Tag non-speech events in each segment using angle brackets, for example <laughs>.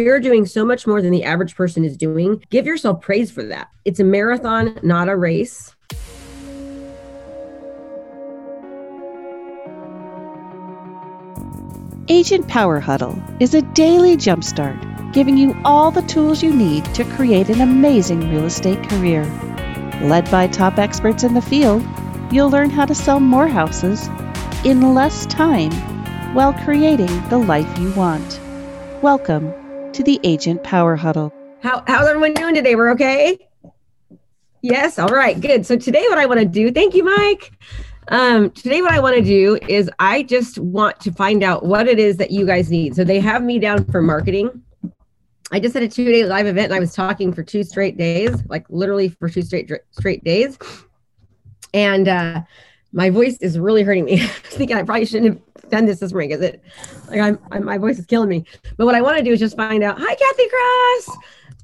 you're doing so much more than the average person is doing, give yourself praise for that. It's a marathon, not a race. Agent Power Huddle is a daily jumpstart, giving you all the tools you need to create an amazing real estate career. Led by top experts in the field, you'll learn how to sell more houses in less time while creating the life you want. Welcome to the Agent Power Huddle. How, how's everyone doing today? We're okay? Yes. All right. Good. So today, what I want to do, thank you, Mike. Um, today, what I want to do is I just want to find out what it is that you guys need. So they have me down for marketing. I just had a two day live event and I was talking for two straight days, like literally for two straight straight days. And uh, my voice is really hurting me. <laughs> I was thinking I probably shouldn't have done this this morning. Is it like I'm, I'm, my voice is killing me? But what I want to do is just find out. Hi, Kathy Cross.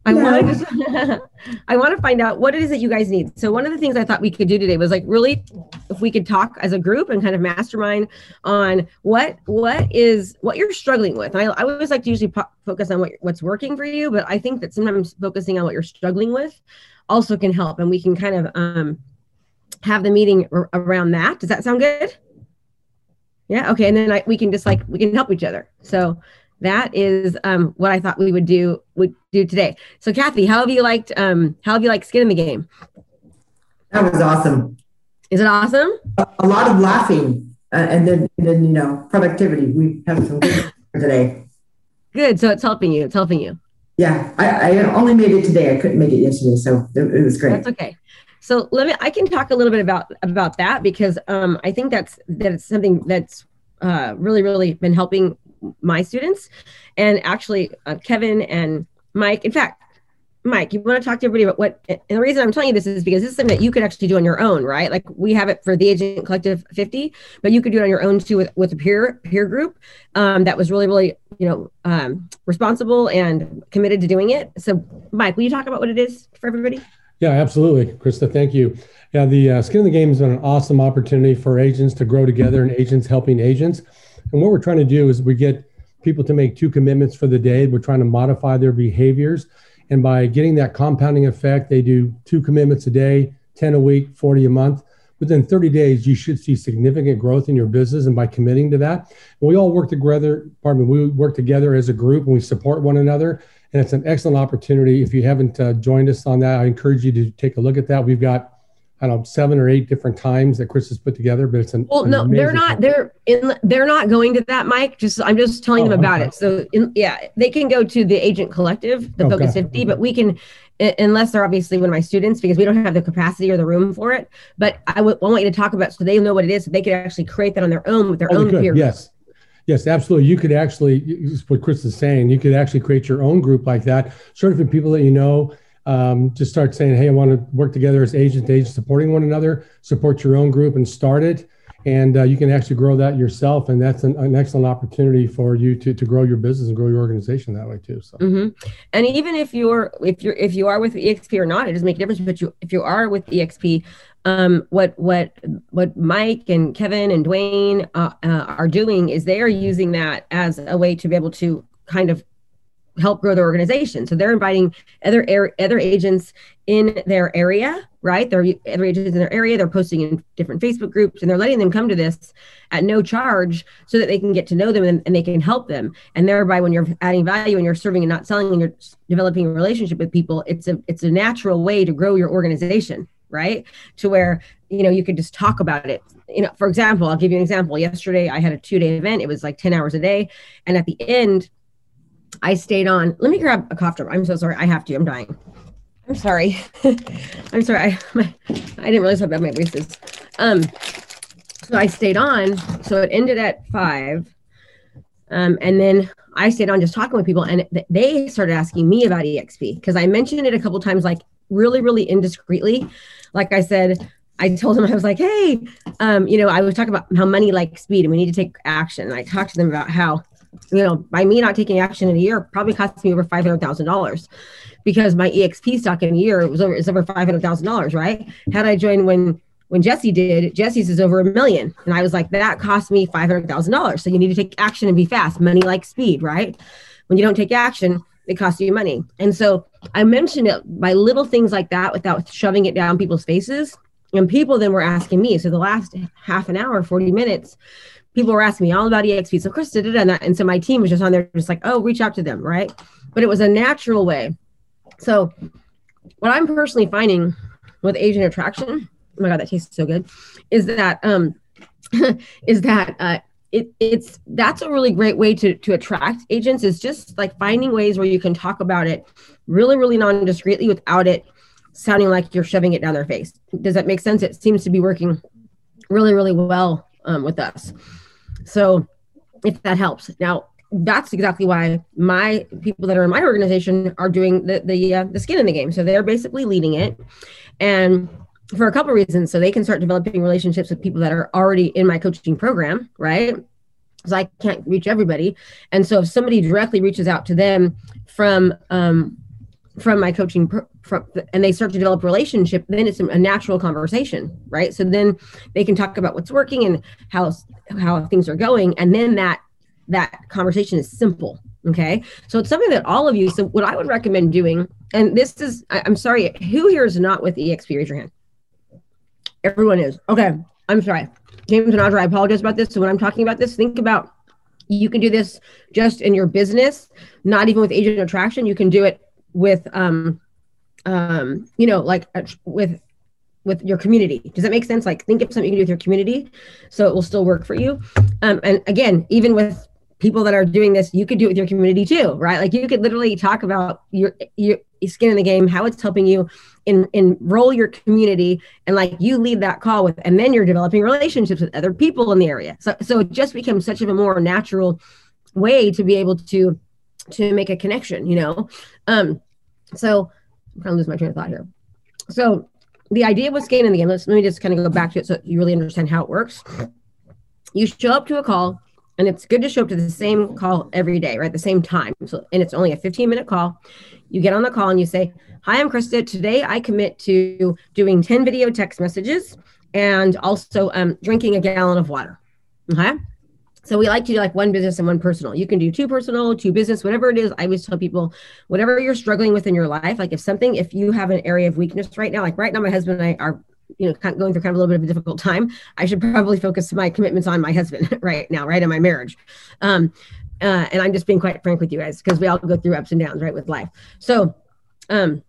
I want to <laughs> I want to find out what it is that you guys need. So one of the things I thought we could do today was like really if we could talk as a group and kind of mastermind on what what is what you're struggling with. I, I always like to usually po- focus on what what's working for you, but I think that sometimes focusing on what you're struggling with also can help and we can kind of um have the meeting r- around that. Does that sound good? Yeah. Okay. And then I, we can just like we can help each other. So that is um, what I thought we would do would do today. So, Kathy, how have you liked um, how have you liked skin in the game? That was awesome. Is it awesome? A, a lot of laughing, uh, and then and then you know productivity. We have some good <laughs> today. Good. So it's helping you. It's helping you. Yeah, I, I only made it today. I couldn't make it yesterday, so it, it was great. That's okay. So let me. I can talk a little bit about about that because um, I think that's that it's something that's uh, really really been helping my students and actually uh, Kevin and Mike. In fact, Mike, you want to talk to everybody about what, and the reason I'm telling you this is because this is something that you could actually do on your own, right? Like we have it for the Agent Collective 50, but you could do it on your own too with, with a peer peer group um, that was really, really, you know, um, responsible and committed to doing it. So, Mike, will you talk about what it is for everybody? Yeah, absolutely, Krista. Thank you. Yeah, the uh, Skin in the Game is an awesome opportunity for agents to grow together and agents helping agents. And what we're trying to do is we get people to make two commitments for the day. We're trying to modify their behaviors. And by getting that compounding effect, they do two commitments a day, 10 a week, 40 a month. Within 30 days, you should see significant growth in your business. And by committing to that, we all work together, pardon me, we work together as a group and we support one another. And it's an excellent opportunity. If you haven't uh, joined us on that, I encourage you to take a look at that. We've got I don't know, seven or eight different times that Chris has put together, but it's an well, an no, they're not. They're in. They're not going to that, Mike. Just I'm just telling oh, them about okay. it. So in, yeah, they can go to the Agent Collective, the okay. Focus 50, but we can, unless they're obviously one of my students, because we don't have the capacity or the room for it. But I, want you to talk about so they know what it is, so they could actually create that on their own with their oh, own peer. Yes. Yes, absolutely. You could actually, what Chris is saying, you could actually create your own group like that, sort of for people that you know, um, just start saying, hey, I want to work together as agents, agents supporting one another, support your own group and start it. And uh, you can actually grow that yourself. And that's an, an, excellent opportunity for you to, to grow your business and grow your organization that way too. So, mm-hmm. and even if you're, if you're, if you are with EXP or not, it doesn't make a difference, but you, if you are with EXP, um, what, what, what Mike and Kevin and Dwayne uh, uh, are doing is they are using that as a way to be able to kind of help grow their organization. So they're inviting other air, other agents in their area, right? They're other agents in their area. They're posting in different Facebook groups, and they're letting them come to this at no charge, so that they can get to know them and, and they can help them. And thereby, when you're adding value and you're serving and not selling, and you're developing a relationship with people, it's a it's a natural way to grow your organization, right? To where you know you could just talk about it you know for example i'll give you an example yesterday i had a two day event it was like 10 hours a day and at the end I stayed on. Let me grab a cough drop. I'm so sorry. I have to. I'm dying. I'm sorry. <laughs> I'm sorry. I, my, I didn't realize how bad my voice is. Um, so I stayed on. So it ended at five. Um, and then I stayed on just talking with people, and th- they started asking me about EXP because I mentioned it a couple times, like really, really indiscreetly. Like I said, I told them I was like, hey, um, you know, I was talking about how money likes speed, and we need to take action. And I talked to them about how you know, by me not taking action in a year, probably cost me over five hundred thousand dollars, because my EXP stock in a year was over is over five hundred thousand dollars. Right? Had I joined when when Jesse did, Jesse's is over a million, and I was like, that cost me five hundred thousand dollars. So you need to take action and be fast. Money like speed, right? When you don't take action, it costs you money. And so I mentioned it by little things like that without shoving it down people's faces. And people then were asking me. So the last half an hour, 40 minutes, people were asking me all about EXP. So Chris did it and that. And so my team was just on there, just like, oh, reach out to them, right? But it was a natural way. So what I'm personally finding with agent attraction, oh my God, that tastes so good, is that um <laughs> is that uh it, it's that's a really great way to to attract agents is just like finding ways where you can talk about it really really non-discreetly without it sounding like you're shoving it down their face does that make sense it seems to be working really really well um, with us so if that helps now that's exactly why my people that are in my organization are doing the the, uh, the skin in the game so they're basically leading it and for a couple of reasons. So they can start developing relationships with people that are already in my coaching program, right? Because I can't reach everybody. And so if somebody directly reaches out to them from um, from my coaching from, and they start to develop relationship then it's a natural conversation right so then they can talk about what's working and how how things are going and then that that conversation is simple okay so it's something that all of you so what i would recommend doing and this is I, am sorry who here is not with exp raise your hand Everyone is. Okay. I'm sorry. James and Audra, I apologize about this. So when I'm talking about this, think about you can do this just in your business, not even with agent attraction. You can do it with um um, you know, like uh, with with your community. Does that make sense? Like think of something you can do with your community so it will still work for you. Um, and again, even with people that are doing this, you could do it with your community too, right? Like you could literally talk about your your skin in the game, how it's helping you in enroll your community and like you lead that call with and then you're developing relationships with other people in the area so so it just becomes such of a more natural way to be able to to make a connection you know um so i'm trying to lose my train of thought here so the idea with skin in the game let's let me just kind of go back to it so you really understand how it works you show up to a call and it's good to show up to the same call every day right the same time so and it's only a 15 minute call you get on the call and you say Hi, I'm Krista. Today I commit to doing 10 video text messages and also um, drinking a gallon of water. Okay. So we like to do like one business and one personal. You can do two personal, two business, whatever it is. I always tell people, whatever you're struggling with in your life, like if something, if you have an area of weakness right now, like right now, my husband and I are, you know, kind of going through kind of a little bit of a difficult time. I should probably focus my commitments on my husband <laughs> right now, right, in my marriage. Um, uh, and I'm just being quite frank with you guys because we all go through ups and downs, right, with life. So, um,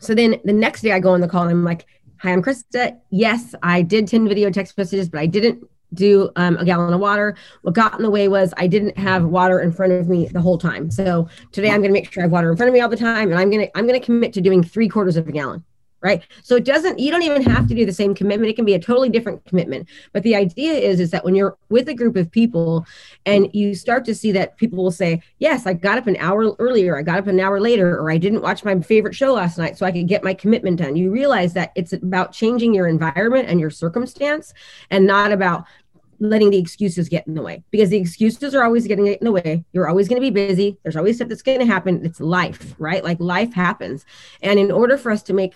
so then the next day I go on the call and I'm like, Hi, I'm Krista. Yes, I did 10 video text messages, but I didn't do um, a gallon of water. What got in the way was I didn't have water in front of me the whole time. So today I'm going to make sure I have water in front of me all the time, and I'm going to I'm going to commit to doing three quarters of a gallon right so it doesn't you don't even have to do the same commitment it can be a totally different commitment but the idea is is that when you're with a group of people and you start to see that people will say yes i got up an hour earlier i got up an hour later or i didn't watch my favorite show last night so i could get my commitment done you realize that it's about changing your environment and your circumstance and not about letting the excuses get in the way because the excuses are always getting in the way. You're always going to be busy. There's always stuff that's going to happen. It's life, right? Like life happens. And in order for us to make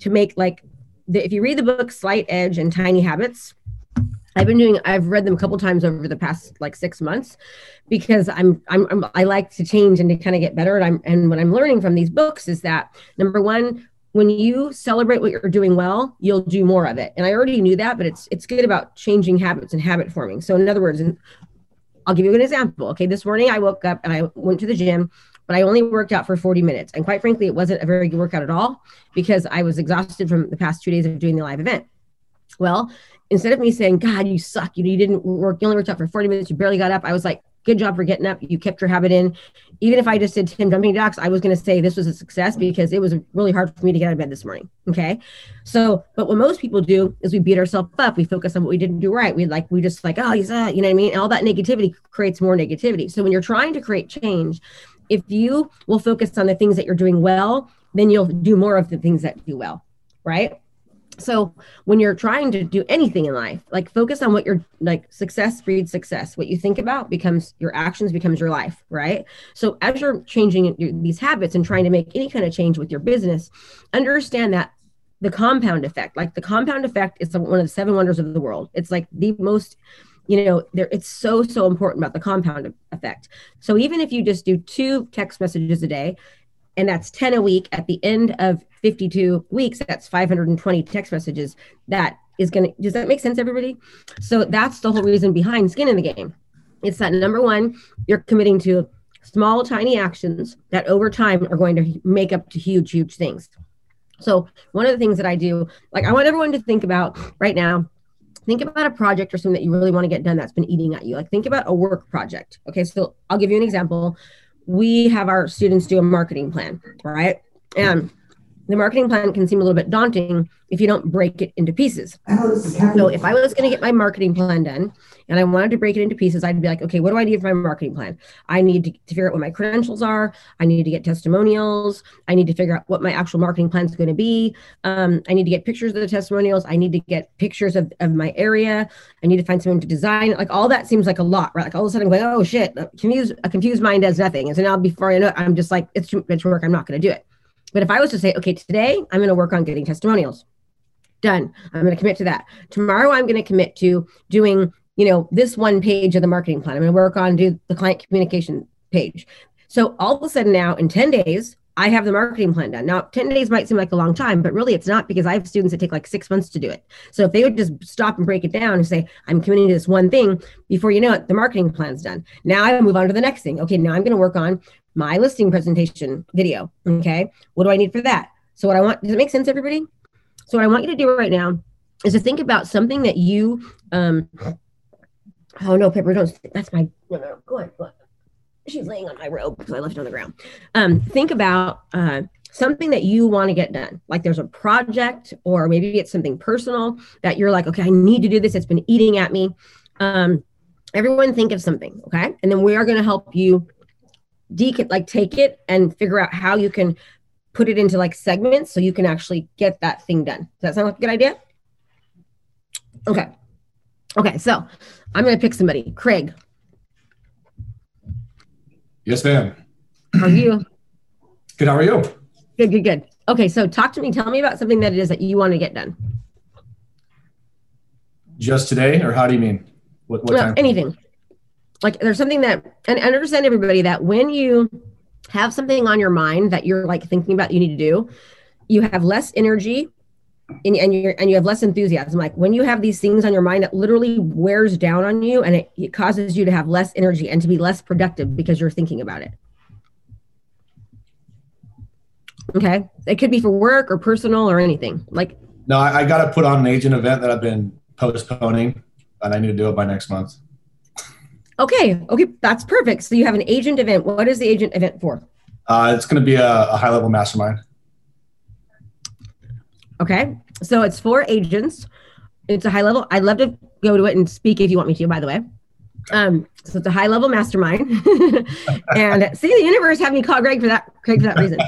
to make like the, if you read the book Slight Edge and Tiny Habits, I've been doing I've read them a couple times over the past like 6 months because I'm, I'm, I'm I like to change and to kind of get better and I'm and what I'm learning from these books is that number 1 when you celebrate what you're doing well, you'll do more of it. And I already knew that, but it's it's good about changing habits and habit forming. So in other words, and I'll give you an example. Okay, this morning I woke up and I went to the gym but I only worked out for 40 minutes. And quite frankly, it wasn't a very good workout at all because I was exhausted from the past two days of doing the live event. Well, instead of me saying, God, you suck, you, you didn't work, you only worked out for 40 minutes, you barely got up, I was like, good job for getting up. You kept your habit in. Even if I just did 10 jumping jacks, I was going to say this was a success because it was really hard for me to get out of bed this morning. Okay. So, but what most people do is we beat ourselves up. We focus on what we didn't do right. We like, we just like, oh, he's, uh, you know what I mean? And all that negativity creates more negativity. So when you're trying to create change, if you will focus on the things that you're doing well, then you'll do more of the things that do well, right? So when you're trying to do anything in life, like focus on what you're like success breeds success. What you think about becomes your actions becomes your life, right? So as you're changing these habits and trying to make any kind of change with your business, understand that the compound effect, like the compound effect is one of the seven wonders of the world. It's like the most you know, there it's so so important about the compound effect. So even if you just do two text messages a day, and that's 10 a week at the end of 52 weeks, that's 520 text messages. That is going to does that make sense everybody? So that's the whole reason behind skin in the game. It's that number one, you're committing to small, tiny actions that over time are going to make up to huge, huge things. So, one of the things that I do, like, I want everyone to think about right now think about a project or something that you really want to get done that's been eating at you. Like, think about a work project. Okay. So, I'll give you an example. We have our students do a marketing plan, right? And the marketing plan can seem a little bit daunting if you don't break it into pieces. So if I was going to get my marketing plan done and I wanted to break it into pieces, I'd be like, okay, what do I need for my marketing plan? I need to, figure out what my credentials are. I need to get testimonials. I need to figure out what my actual marketing plan is going to be. Um, I need to get pictures of the testimonials. I need to get pictures of, of my area. I need to find someone to design. Like all that seems like a lot, right? Like all of a sudden I'm going, oh shit, confused, a confused mind does nothing. And so now before I know it, I'm just like, it's too much work. I'm not going to do it. But if I was to say, okay, today I'm going to work on getting testimonials, done. I'm going to commit to that. Tomorrow I'm going to commit to doing, you know, this one page of the marketing plan. I'm going to work on do the client communication page. So all of a sudden now in 10 days, I have the marketing plan done. Now, 10 days might seem like a long time, but really it's not because I have students that take like six months to do it. So if they would just stop and break it down and say, I'm committing to this one thing, before you know it, the marketing plan's done. Now I move on to the next thing. Okay, now I'm going to work on my listing presentation video. Okay. What do I need for that? So, what I want, does it make sense, everybody? So, what I want you to do right now is to think about something that you, um, oh no, Pepper, don't, that's my, no, no, go ahead, go ahead. She's laying on my robe because I left it on the ground. Um, think about uh, something that you want to get done. Like there's a project, or maybe it's something personal that you're like, okay, I need to do this. It's been eating at me. Um, everyone think of something, okay? And then we are going to help you decon like take it and figure out how you can put it into like segments so you can actually get that thing done. Does that sound like a good idea? Okay. Okay, so I'm gonna pick somebody. Craig. Yes, ma'am. How are you? Good. How are you? Good, good, good. Okay, so talk to me. Tell me about something that it is that you want to get done. Just today, or how do you mean? What, what time? Anything like there's something that and, and understand everybody that when you have something on your mind that you're like thinking about you need to do you have less energy and, and you and you have less enthusiasm like when you have these things on your mind it literally wears down on you and it, it causes you to have less energy and to be less productive because you're thinking about it okay it could be for work or personal or anything like no i, I got to put on an agent event that i've been postponing and i need to do it by next month Okay. Okay. That's perfect. So you have an agent event. What is the agent event for? Uh, it's going to be a, a high level mastermind. Okay. So it's for agents. It's a high level. I'd love to go to it and speak if you want me to, by the way. Um, so it's a high level mastermind. <laughs> and see, the universe had me call Greg for that, Craig, for that reason.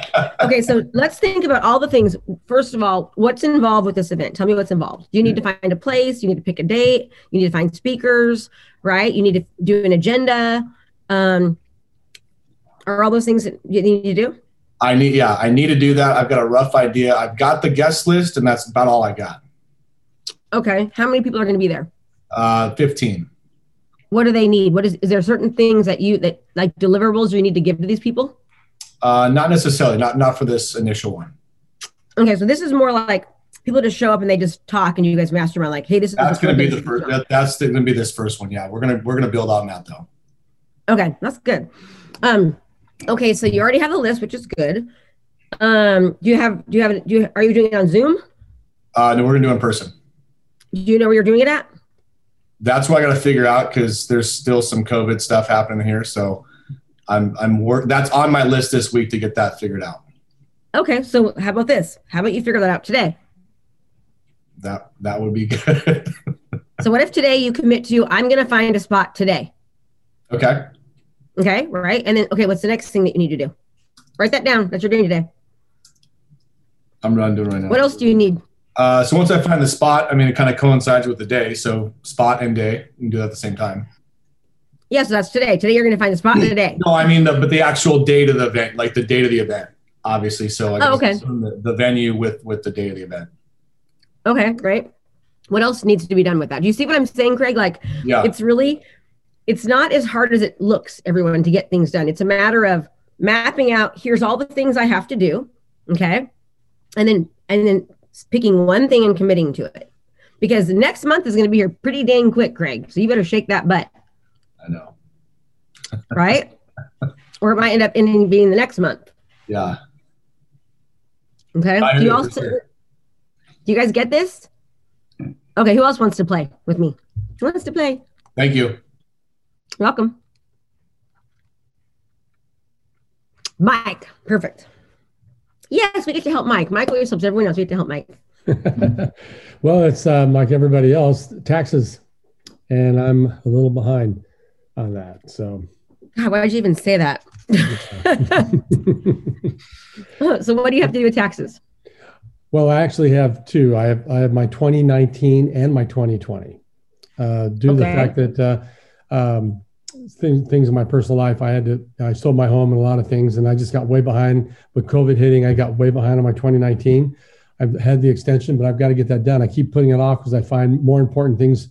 Okay, so let's think about all the things. First of all, what's involved with this event? Tell me what's involved. You need to find a place, you need to pick a date, you need to find speakers, right? You need to do an agenda. Um, are all those things that you need to do? I need, yeah, I need to do that. I've got a rough idea. I've got the guest list, and that's about all I got. Okay. How many people are going to be there? Uh, 15 what do they need? What is is there certain things that you that like deliverables you need to give to these people? Uh, not necessarily, not not for this initial one. Okay, so this is more like people just show up and they just talk and you guys mastermind like, hey, this is that's going to be the first. That, that's going to be this first one. Yeah, we're gonna we're gonna build on that though. Okay, that's good. Um, okay, so you already have the list, which is good. Um, do you have do you have do you are you doing it on Zoom? Uh, no, we're gonna do it in person. Do you know where you're doing it at? that's what I got to figure out because there's still some COVID stuff happening here. So I'm I'm work. That's on my list this week to get that figured out. Okay, so how about this? How about you figure that out today? That that would be <laughs> good. so what if today you commit to I'm going to find a spot today? Okay. Okay, right. And then okay, what's the next thing that you need to do? Write that down. That you're doing today. I'm doing right now. What else do you need? Uh, so once I find the spot, I mean, it kind of coincides with the day. So spot and day, you can do that at the same time. Yeah, so that's today. Today you're going to find the spot in the day. No, I mean, the, but the actual date of the event, like the date of the event, obviously. So I oh, okay. The, the, venue with with the day of the event. Okay, great. what else needs to be done with that? Do you see what I'm saying, Craig? Like, Yeah. it's really, it's not as hard as it looks, everyone, to get things done. It's a matter of mapping out. Here's all the things I have to do, okay, and then and then picking one thing and committing to it, because the next month is going to be here pretty dang quick, Craig. So you better shake that butt, I know. <laughs> right? or it might end up ending being the next month. Yeah. Okay. Do you also do you guys get this? Okay, who else wants to play with me? Who wants to play? Thank you. Welcome. Mike, perfect. Yes, we get to help Mike. Mike always helps everyone else. We get to help Mike. <laughs> well, it's um, like everybody else, taxes, and I'm a little behind on that. So, God, why would you even say that? <laughs> so, what do you have to do with taxes? well, I actually have two. I have I have my 2019 and my 2020. Uh, due to the fact that uh, um, things, things in my personal life, I had to I sold my home and a lot of things, and I just got way behind with COVID hitting. I got way behind on my 2019. I've had the extension, but I've got to get that done. I keep putting it off because I find more important things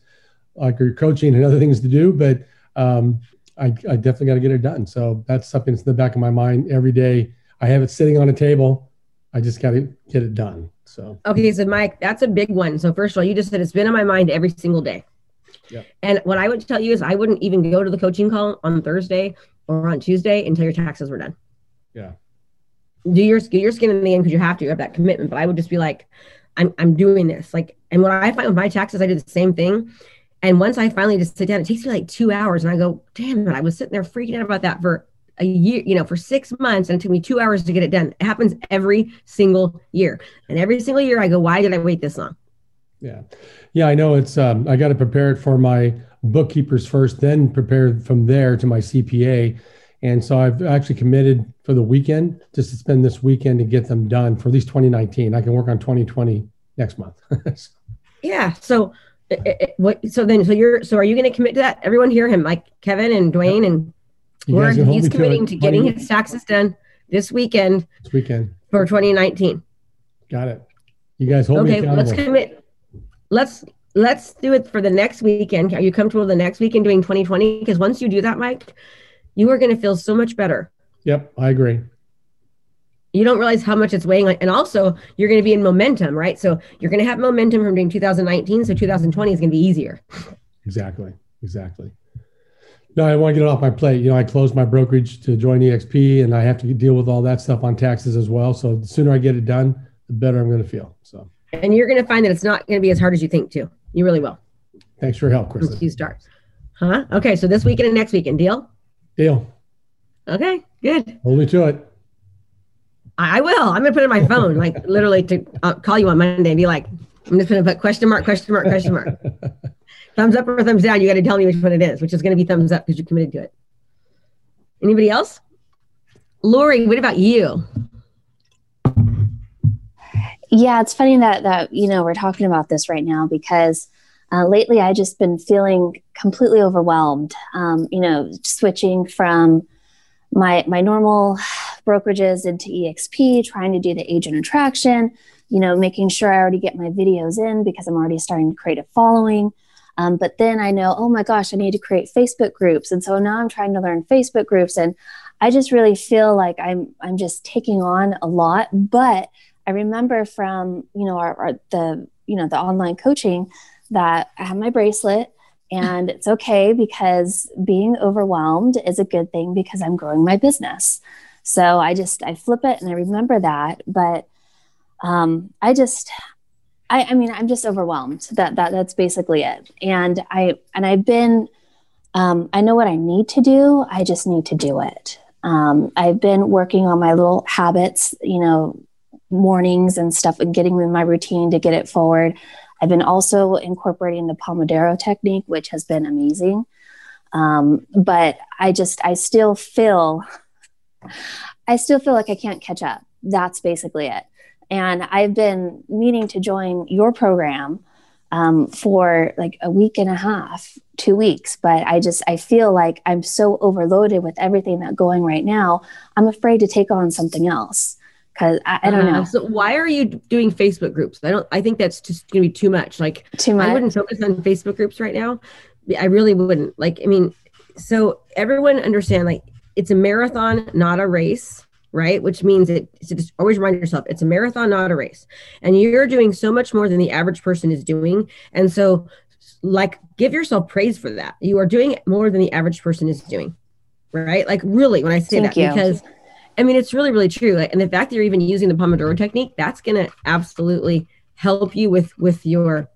like your coaching and other things to do, but um, I, I definitely got to get it done. So that's something that's in the back of my mind every day. I have it sitting on a table. I just got to get it done. So Okay, so Mike, that's a big one. So, first of all, you just said it's been on my mind every single day. And what I would tell you is, I wouldn't even go to the coaching call on Thursday or on Tuesday until your taxes were done. yeah, do your get your skin in the game because you have to you have that commitment. But I would just be like, I'm I'm doing this. Like, and what I find with my taxes, I do the same thing. And once I finally just sit down, it takes me like two hours, and I go, damn it, I was sitting there freaking out about that for a year, you know, for six months, and it took me two hours to get it done. It happens every single year, and every single year I go, why did I wait this long? Yeah, yeah. I know it's. Um, I got to prepare it for my bookkeepers first, then prepare from there to my CPA. And so I've actually committed for the weekend just to spend this weekend to get them done for at least 2019. I can work on 2020 next month. <laughs> Yeah. So, it, it, what? So then, so you're so are you going to commit to that? Everyone hear him, like Kevin and Dwayne, and You we're, guys can hold he's me to committing to getting his taxes done this weekend this weekend. for 2019. Got it. You guys hold okay, me let's commit. Let's let's do it for the next weekend. Are you comfortable the next weekend doing 2020? Because once you do that, Mike, you are going to feel so much better. Yep, I agree. You don't realize how much it's weighing on, and also you're going to be in momentum, right? So you're going to have momentum from doing 2019. So 2020 is going to be easier. Exactly. Exactly. No, I want to get it off my plate. You know, I closed my brokerage to join EXP and I have to deal with all that stuff on taxes as well. So the sooner I get it done, the better I'm going to feel. So And you're going to find that it's not going to be as hard as you think, too. You really will thanks for your help, Krista. you start. Huh? Okay. So this weekend and next weekend, deal? Deal. Okay. Good. Hold me to it. I, I will. I'm going to put it in my phone, like <laughs> literally to uh, call you on Monday and be like, I'm just going to put question mark, question mark, question mark. <laughs> thumbs up or thumbs down. You got to tell me which one it is, which is going to be thumbs up because you're committed to it. Anybody else? Lori, what about you? Yeah, it's funny that that you know we're talking about this right now because uh, lately I just been feeling completely overwhelmed. Um, you know, switching from my my normal brokerages into EXP, trying to do the agent attraction. You know, making sure I already get my videos in because I'm already starting to create a following. Um, but then I know, oh my gosh, I need to create Facebook groups, and so now I'm trying to learn Facebook groups, and I just really feel like I'm I'm just taking on a lot, but I remember from you know our, our the you know the online coaching that I have my bracelet and it's okay because being overwhelmed is a good thing because I'm growing my business. So I just I flip it and I remember that, but um, I just I, I mean I'm just overwhelmed. That that that's basically it. And I and I've been um, I know what I need to do. I just need to do it. Um, I've been working on my little habits, you know, mornings and stuff and getting in my routine to get it forward. I've been also incorporating the Pomodoro technique, which has been amazing. Um, but I just, I still feel, I still feel like I can't catch up. That's basically it. And I've been meaning to join your program um, for like a week and a half, two weeks, but I just, I feel like I'm so overloaded with everything that's going right now. I'm afraid to take on something else because I, I, don't Uh, know So why are you doing Facebook groups? I don't. I think that's just going to be too much. Like too much. I wouldn't focus on Facebook groups right now. I really wouldn't. Like I mean, so everyone understand like it's a marathon, not a race, right? Which means it. So just always remind yourself it's a marathon, not a race, and you're doing so much more than the average person is doing, and so like give yourself praise for that. You are doing more than the average person is doing, right? Like really, when I say Thank that, you. because I mean it's really, really true. Like, and the fact that you're even using the Pomodoro technique, that's going to absolutely help you with with your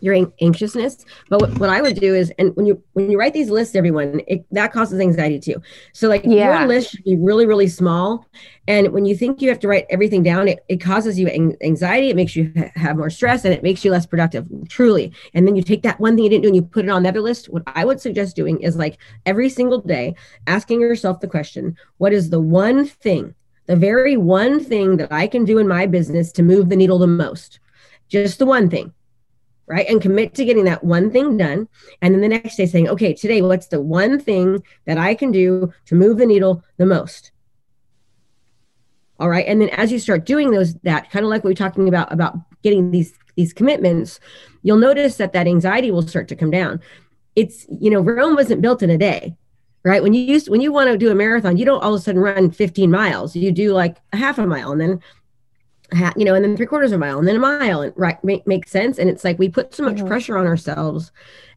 your anxiousness. But what, what I would do is, and when you when you write these lists, everyone, it, that causes anxiety too. So like Yeah. your list should be really, really small. And when you think you have to write everything down, it, it causes you an- anxiety. It makes you ha- have more stress, and it makes you less productive. Truly. And then you take that one thing you didn't do and you put it on the other list. What I would suggest doing is like every single day, asking yourself the question: What is the one thing? The very one thing that I can do in my business to move the needle the most. Just the one thing right? And commit to getting that one thing done. And then the next day saying, okay, today, what's the one thing that I can do to move the needle the most? All right. And then as you start doing those, that kind of like we're talking about, about getting these, these commitments, you'll notice that that anxiety will start to come down. It's, you know, Rome wasn't built in a day, right? When you use, when you want to do a marathon, you don't all of a sudden run 15 miles. You do like a half a mile and then you know, and then three quarters of a mile, and then a mile, and right make makes sense. And it's like we put so much Mhm. pressure on ourselves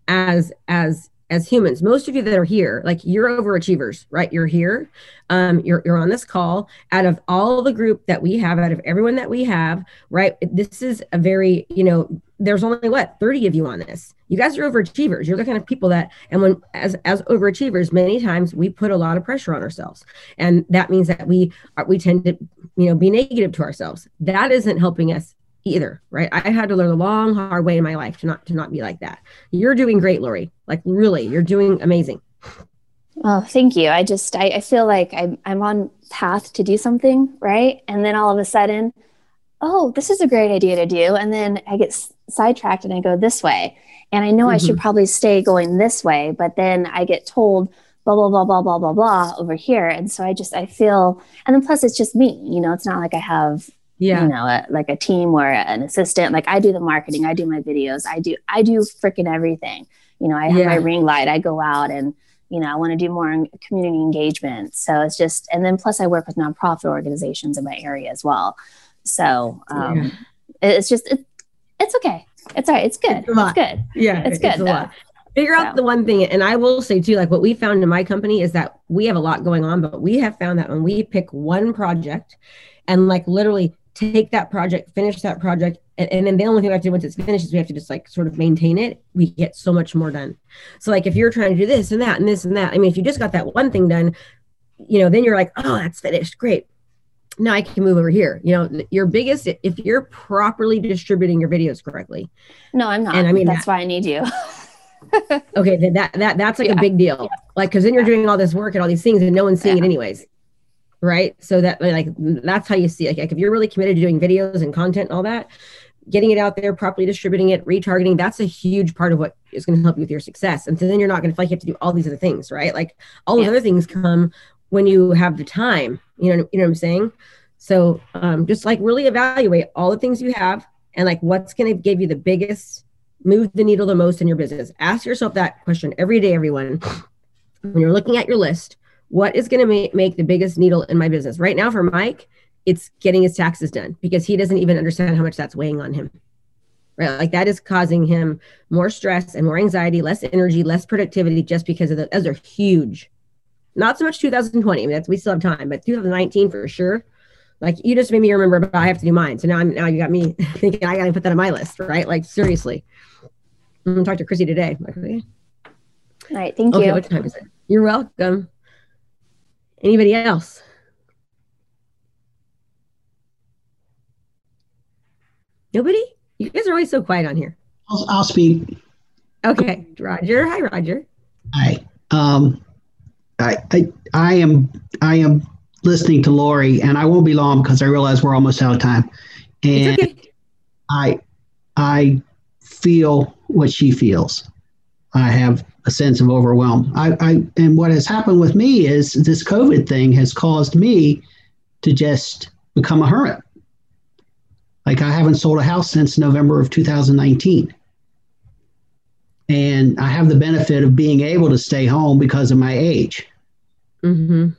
as as as humans. Most of you that are here, like you're overachievers, right? You're here, um, you're you're on this call. Out of all the group that we have, out of everyone that we have, right? This is a very, you know, there's only what 30 of you on this. You guys are overachievers. You're the kind of people that, and when as as overachievers, many times we put a lot of pressure on ourselves, and that means that we are, we tend to you know be negative to ourselves that isn't helping us either right i had to learn a long hard way in my life to not to not be like that you're doing great lori like really you're doing amazing Oh, thank you. I just I, I feel like I'm I'm on path to do something, right? And then all of a sudden, oh, this is a great idea to do. And then I get s- sidetracked and I go this way. And I know I should mm-hmm. probably stay going this way, but then I get told blah blah blah blah blah blah blah over here. And so I just I feel and then plus it's just me, you know, it's not like I have yeah. you know a, like a team or an assistant. Like i do the marketing i do my videos i do i do freaking everything. You know i have Yeah. my ring light i go out and you know i want to do more community engagement. So it's just and then plus i work with nonprofit organizations in my area as well. So um Yeah. it's just it, it's okay. It's all right. It's good. It's it's, good. Yeah it's good lot. figure out So. the one thing and i will say too like what we found in my company is that we have a lot going on but we have found that when we pick one project and like literally take that project finish that project and, and then the only thing we have to do once it's finished is we have to just like sort of maintain it. We get so much more done. So like if you're trying to do this and that and this and that i mean if you just got that one thing done you know then you're like oh that's finished. Great. Now i can move over here. You know your biggest if you're properly distributing your videos correctly. No i'm not. And I mean that's why i need you. Okay then that that that's like Yeah. a big deal. Like because then you're doing all this work and all these things and no one's seeing it anyways right? So that like that's how you see it like if you're really committed to doing videos and content and all that getting it out there properly distributing it retargeting that's a huge part of what is going to help you with your success. And so then you're not going to feel like you have to do all these other things right? Like all those Yeah. other things come when you have the time you know you know what i'm saying? So um, just like really evaluate all the things you have and like what's going to give you the biggest move the needle the most in your business. Ask yourself that question every day everyone. When you're looking at your list what is going to make, the biggest needle in my business? Right now for mike it's getting his taxes done because he doesn't even understand how much that's weighing on him. Right like that is causing him more stress and more anxiety less energy less productivity just because of the those are huge. Not so much 2020 I mean, that's we still have time but 2019 for sure. Like you just made me remember but i have to do mine. So now i'm now you got me <laughs> thinking i gotta put that on my list right? Like seriously. I'm gonna talk to chrissy today. I'm like, okay, all right thank okay you. what time is it? You're welcome anybody else nobody you guys are always so quiet on here I'll, I'll speak. okay roger hi roger Hi. Um, I, I, I am, I am listening to Lori, and I won't be long because I realize we're almost out of time. And okay I, I feel what she feels. I have a sense of overwhelm. I, I, and what has happened with me is this COVID thing has caused me to just become a hermit. Like I haven't sold a house since November of 2019. And I have the benefit of being able to stay home because of my age. Mm-hmm.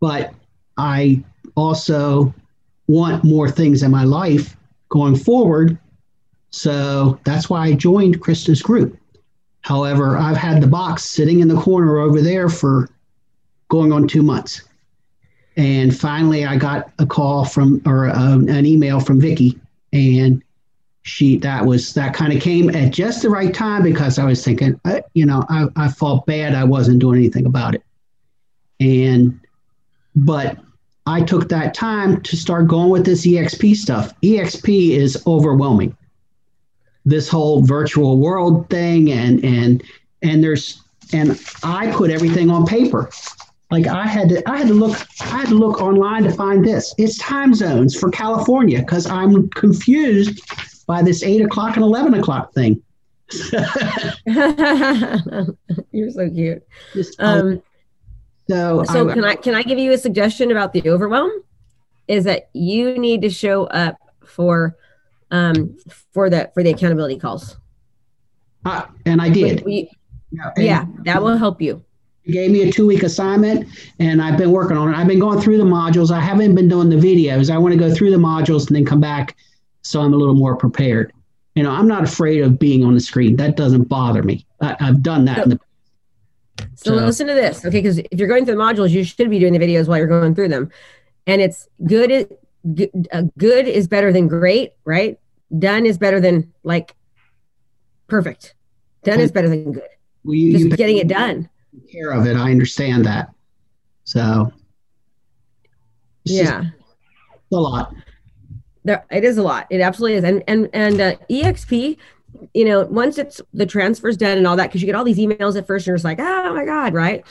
But I also want more things in my life going forward. So that's why I joined Krista's group. However, I've had the box sitting in the corner over there for going on two months. And finally, I got a call from or uh, an email from Vicky, and she that was that kind of came at just the right time because I was thinking, uh, you know, I, I felt bad I wasn't doing anything about it, and but I took that time to start going with this EXP stuff. EXP is overwhelming. This whole virtual world thing and and and there's and I put everything on paper. Like I had to I had to look I had to look online to find this. It's time zones for California because I'm confused by this eight o'clock and eleven o'clock thing. <laughs> You're so cute. Just, Um, so so can I can I give you a suggestion about the overwhelm? Is that you need to show up for um for the for the accountability calls. I, and I did. We- Yeah, that will help you. He gave me a two week assignment and I've been working on it. I've been going through the modules. I haven't been doing the videos. I want to go through the modules and then come back so I'm a little more prepared. You know, I'm not afraid of being on the screen. That doesn't bother me. I, I've done that. In the, So, So- listen to this, okay? Because if you're going through the modules, you should be doing the videos while you're going through them. And it's good. Good, uh, good is better than great, right? Done is better than like perfect. Done is better than good. well, you, Just you getting it done. care of it. I understand that. So, yeah. it's just Yeah. a lot. there it is a lot it absolutely is and and and uh, exp you know once it's the transfer's done and all that because you get all these emails at first and you're just like oh my god right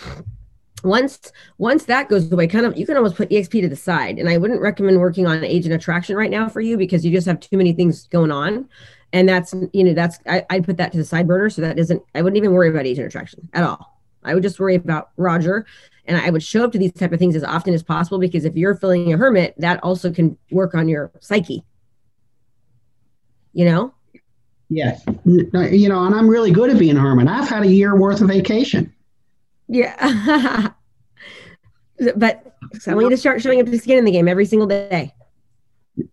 once once that goes away kind of you can almost put exp to the side. And i wouldn't recommend working on agent attraction right now for you because you just have too many things going on. And that's you know that's I, i'd put that to the side burner. So that doesn't i wouldn't even worry about agent attraction at all. I would just worry about roger. And i would show up to these type of things as often as possible because if you're feeling a hermit that also can work on your psyche. You know? Yeah. You know, and I'm really good at being a hermit. I've had a year worth of vacation. Yeah <laughs> but so i want you to start showing up to skin in the game every single day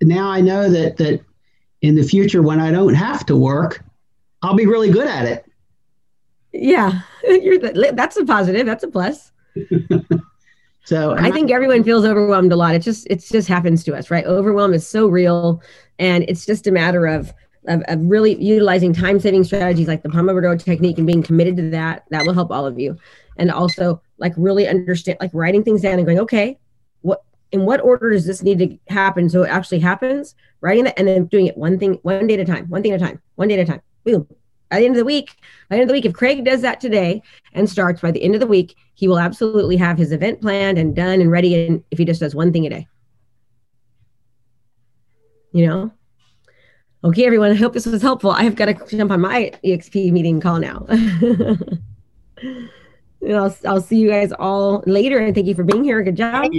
Now I know that that in the future when I don't have to work, I'll be really good at it. yeah <laughs> you're the, that's a positive that's a plus <laughs> So I think everyone feels overwhelmed a lot. It just it just happens to us, right? Overwhelm is so real, and it's just a matter of of, of really utilizing time saving strategies like the Pomodoro technique and being committed to that. That will help all of you, and also like really understand, like writing things down and going, okay, what in what order does this need to happen so it actually happens? Writing that and then doing it one thing, one day at a time, one thing at a time, one day at a time. Boom. By the end of the week, by the end of the week, if Craig does that today and starts by the end of the week, he will absolutely have his event planned and done and ready. And if he just does one thing a day, you know. Okay, everyone. I hope this was helpful. I have got to jump on my EXP meeting call now. <laughs> and I'll, I'll see you guys all later. And thank you for being here. Good job.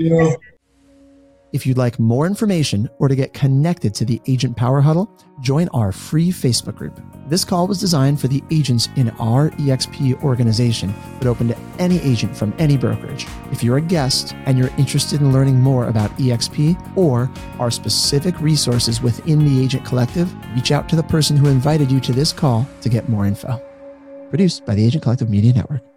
If you'd like more information or to get connected to the Agent Power Huddle, join our free Facebook group. This call was designed for the agents in our EXP organization, but open to any agent from any brokerage. If you're a guest and you're interested in learning more about EXP or our specific resources within the Agent Collective, reach out to the person who invited you to this call to get more info. Produced by the Agent Collective Media Network.